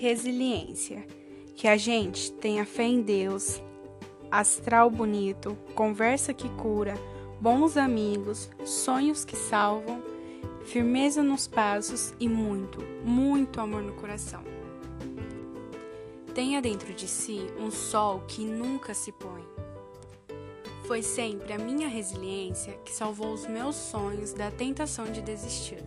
resiliência. Que a gente tenha fé em Deus, astral bonito, conversa que cura, bons amigos, sonhos que salvam, firmeza nos passos e muito, muito amor no coração. Tenha dentro de si um sol que nunca se põe. Foi sempre a minha resiliência que salvou os meus sonhos da tentação de desistir.